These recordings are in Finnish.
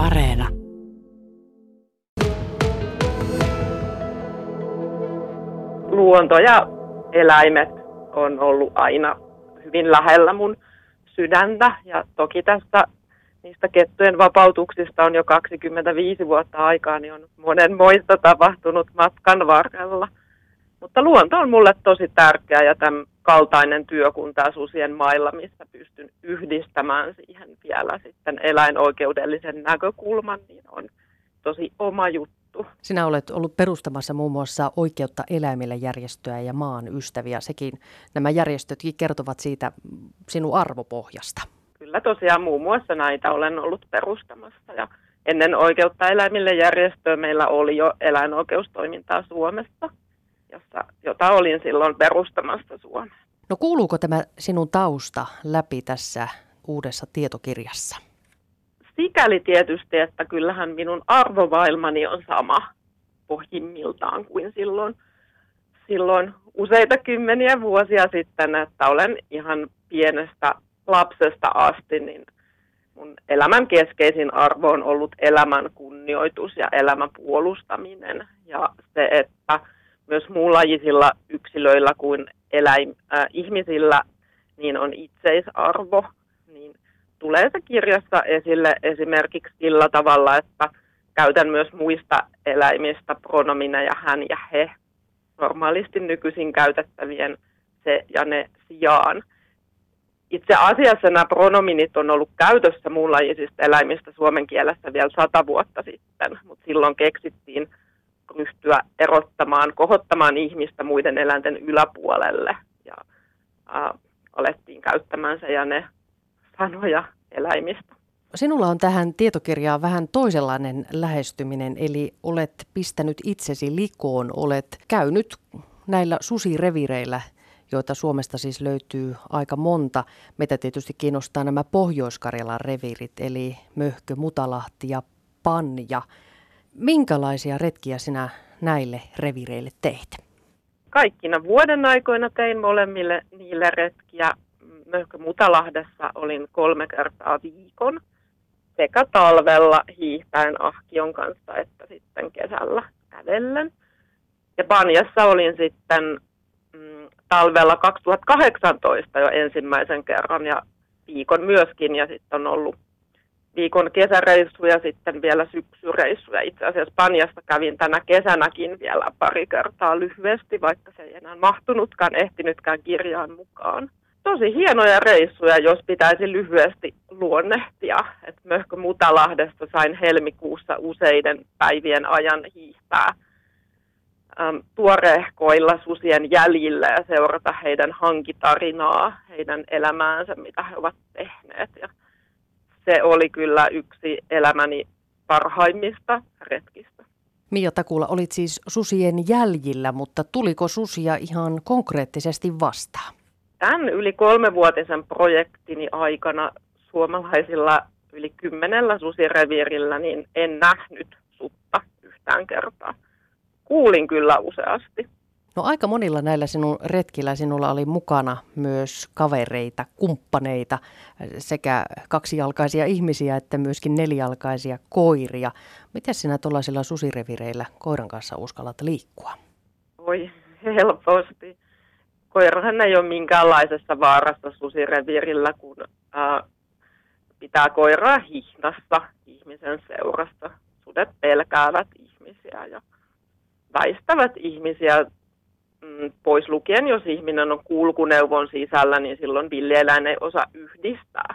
Areena. Luonto ja eläimet on ollut aina hyvin lähellä mun sydäntä ja toki tässä niistä kettujen vapautuksista on jo 25 vuotta aikaa, niin on monen moista tapahtunut matkan varrella. Mutta luonto on mulle tosi tärkeä ja tämän kaltainen työ kuin tämä susien mailla, missä pystyn yhdistämään siihen vielä sitten eläinoikeudellisen näkökulman, niin on tosi oma juttu. Sinä olet ollut perustamassa muun muassa Oikeutta eläimille järjestöä ja maan ystäviä. Sekin nämä järjestötkin kertovat siitä sinun arvopohjasta. Kyllä tosiaan muun muassa näitä olen ollut perustamassa ja ennen Oikeutta eläimille järjestöä meillä oli jo eläinoikeustoimintaa Suomessa jossa, jota olin silloin perustamassa Suomeen. No kuuluuko tämä sinun tausta läpi tässä uudessa tietokirjassa? Sikäli tietysti, että kyllähän minun arvomaailmani on sama pohjimmiltaan kuin silloin, silloin useita kymmeniä vuosia sitten, että olen ihan pienestä lapsesta asti, niin mun elämän keskeisin arvo on ollut elämän kunnioitus ja elämän puolustaminen ja se, että myös muunlajisilla yksilöillä kuin eläim, äh, ihmisillä niin on itseisarvo, niin tulee se kirjassa esille esimerkiksi sillä tavalla, että käytän myös muista eläimistä pronomineja hän ja he normaalisti nykyisin käytettävien se ja ne sijaan. Itse asiassa nämä pronominit on ollut käytössä muunlajisista eläimistä suomen kielessä vielä sata vuotta sitten, mutta silloin keksittiin ryhtyä erottamaan, kohottamaan ihmistä muiden eläinten yläpuolelle. Ja äh, alettiin käyttämään se ja ne sanoja eläimistä. Sinulla on tähän tietokirjaan vähän toisenlainen lähestyminen, eli olet pistänyt itsesi likoon, olet käynyt näillä susirevireillä, joita Suomesta siis löytyy aika monta. Meitä tietysti kiinnostaa nämä Pohjois-Karjalan revirit, eli Möhkö, Mutalahti ja Panja. Minkälaisia retkiä sinä näille revireille teit? Kaikkina vuoden aikoina tein molemmille niille retkiä. Möhkö Mutalahdessa olin kolme kertaa viikon sekä talvella hiihtäen ahkion kanssa että sitten kesällä kävellen. Ja Banjassa olin sitten mm, talvella 2018 jo ensimmäisen kerran ja viikon myöskin ja sitten on ollut viikon kesäreissu ja sitten vielä syksyreissuja. Itse asiassa Panjasta kävin tänä kesänäkin vielä pari kertaa lyhyesti, vaikka se ei enää mahtunutkaan, ehtinytkään kirjaan mukaan. Tosi hienoja reissuja, jos pitäisi lyhyesti luonnehtia. Et Möhkö Mutalahdesta sain helmikuussa useiden päivien ajan hiihtää tuorehkoilla susien jäljillä ja seurata heidän hankitarinaa, heidän elämäänsä, mitä he ovat tehneet. Ja se oli kyllä yksi elämäni parhaimmista retkistä. Mia Takula, olit siis susien jäljillä, mutta tuliko susia ihan konkreettisesti vastaan? Tämän yli kolmevuotisen projektini aikana suomalaisilla yli kymmenellä susireviirillä niin en nähnyt sutta yhtään kertaa. Kuulin kyllä useasti. No aika monilla näillä sinun retkillä sinulla oli mukana myös kavereita, kumppaneita, sekä kaksijalkaisia ihmisiä että myöskin nelijalkaisia koiria. Miten sinä tuollaisilla susirevireillä koiran kanssa uskallat liikkua? Voi helposti. Koirahan ei ole minkäänlaisessa vaarassa susirevirillä, kun ää, pitää koiraa hihnassa ihmisen seurassa. Sudet pelkäävät ihmisiä ja väistävät ihmisiä pois lukien, jos ihminen on kulkuneuvon sisällä, niin silloin villieläin ei osaa yhdistää.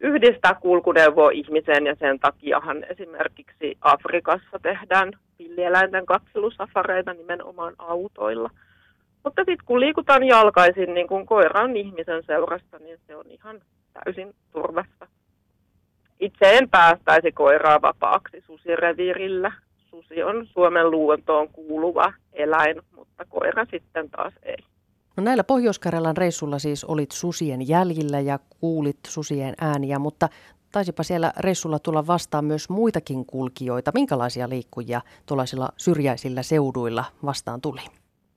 Yhdistää kulkuneuvoa ihmiseen ja sen takiahan esimerkiksi Afrikassa tehdään villieläinten katselusafareita nimenomaan autoilla. Mutta sitten kun liikutaan jalkaisin, niin kun koira on ihmisen seurassa, niin se on ihan täysin turvassa. Itse en päästäisi koiraa vapaaksi susireviirillä. Susi on Suomen luontoon kuuluva eläin, mutta koira sitten taas ei. No näillä pohjois reissulla siis olit susien jäljillä ja kuulit susien ääniä, mutta taisipa siellä reissulla tulla vastaan myös muitakin kulkijoita. Minkälaisia liikkujia tuollaisilla syrjäisillä seuduilla vastaan tuli?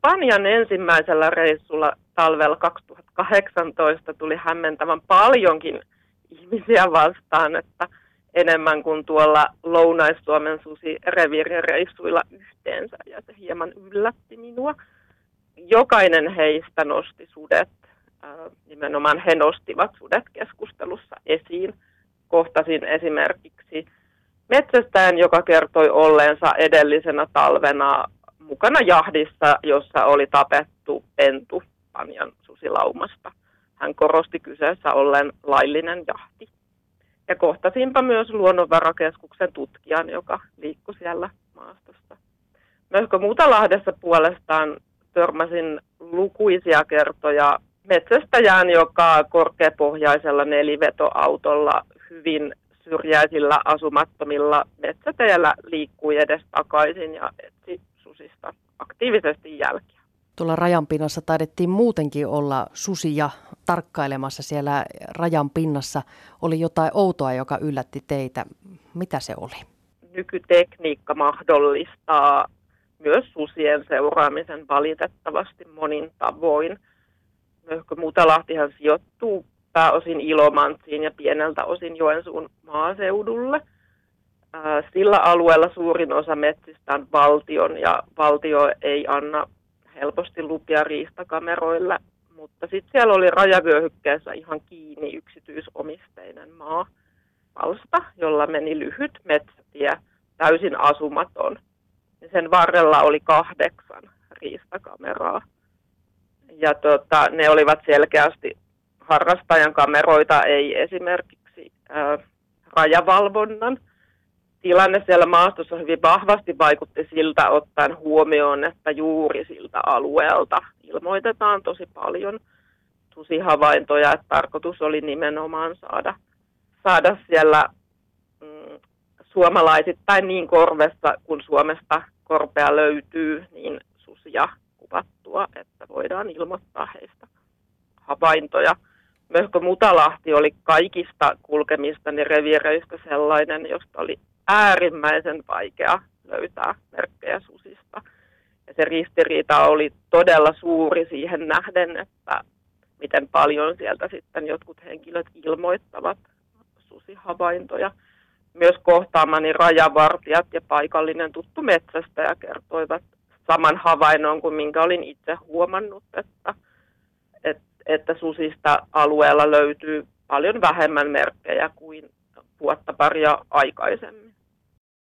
Panjan ensimmäisellä reissulla talvella 2018 tuli hämmentävän paljonkin ihmisiä vastaan, että enemmän kuin tuolla Lounais-Suomen susireviirireissuilla yhteensä, ja se hieman yllätti minua. Jokainen heistä nosti sudet, nimenomaan he nostivat sudet keskustelussa esiin. Kohtasin esimerkiksi metsästäjän, joka kertoi olleensa edellisenä talvena mukana jahdissa, jossa oli tapettu pentu Panjan susilaumasta. Hän korosti kyseessä ollen laillinen jahti. Ja kohtasinpa myös luonnonvarakeskuksen tutkijan, joka liikkui siellä maastossa. Möhkö Muutalahdessa puolestaan törmäsin lukuisia kertoja metsästäjään, joka korkeapohjaisella nelivetoautolla hyvin syrjäisillä asumattomilla metsäteillä liikkui edes takaisin ja etsi susista aktiivisesti jälkiä. Tuolla rajan pinnassa taidettiin muutenkin olla susia tarkkailemassa siellä rajan pinnassa. Oli jotain outoa, joka yllätti teitä. Mitä se oli? Nykytekniikka mahdollistaa myös susien seuraamisen valitettavasti monin tavoin. Möhkö Mutalahtihan sijoittuu pääosin Ilomantsiin ja pieneltä osin Joensuun maaseudulle. Sillä alueella suurin osa metsistä on valtion ja valtio ei anna helposti lupia riistakameroille, mutta sitten siellä oli rajavyöhykkeessä ihan kiinni yksityisomisteinen maa palsta, jolla meni lyhyt metsätie, täysin asumaton. Ja sen varrella oli kahdeksan riistakameraa. Ja tota, ne olivat selkeästi harrastajan kameroita, ei esimerkiksi ää, rajavalvonnan. Tilanne siellä maastossa hyvin vahvasti vaikutti siltä ottaen huomioon, että juuri siltä alueelta ilmoitetaan tosi paljon susihavaintoja, että tarkoitus oli nimenomaan saada, saada siellä mm, suomalaisittain niin korvessa, kun Suomesta korpea löytyy, niin susia kuvattua, että voidaan ilmoittaa heistä havaintoja. Möhkö Mutalahti oli kaikista kulkemistani reviireistä sellainen, josta oli äärimmäisen vaikea löytää merkkejä susista. Ja se ristiriita oli todella suuri siihen nähden, että miten paljon sieltä sitten jotkut henkilöt ilmoittavat susihavaintoja. Myös kohtaamani rajavartijat ja paikallinen tuttu metsästäjä kertoivat saman havainnon kuin minkä olin itse huomannut, että, että, että susista alueella löytyy paljon vähemmän merkkejä kuin vuotta paria aikaisemmin.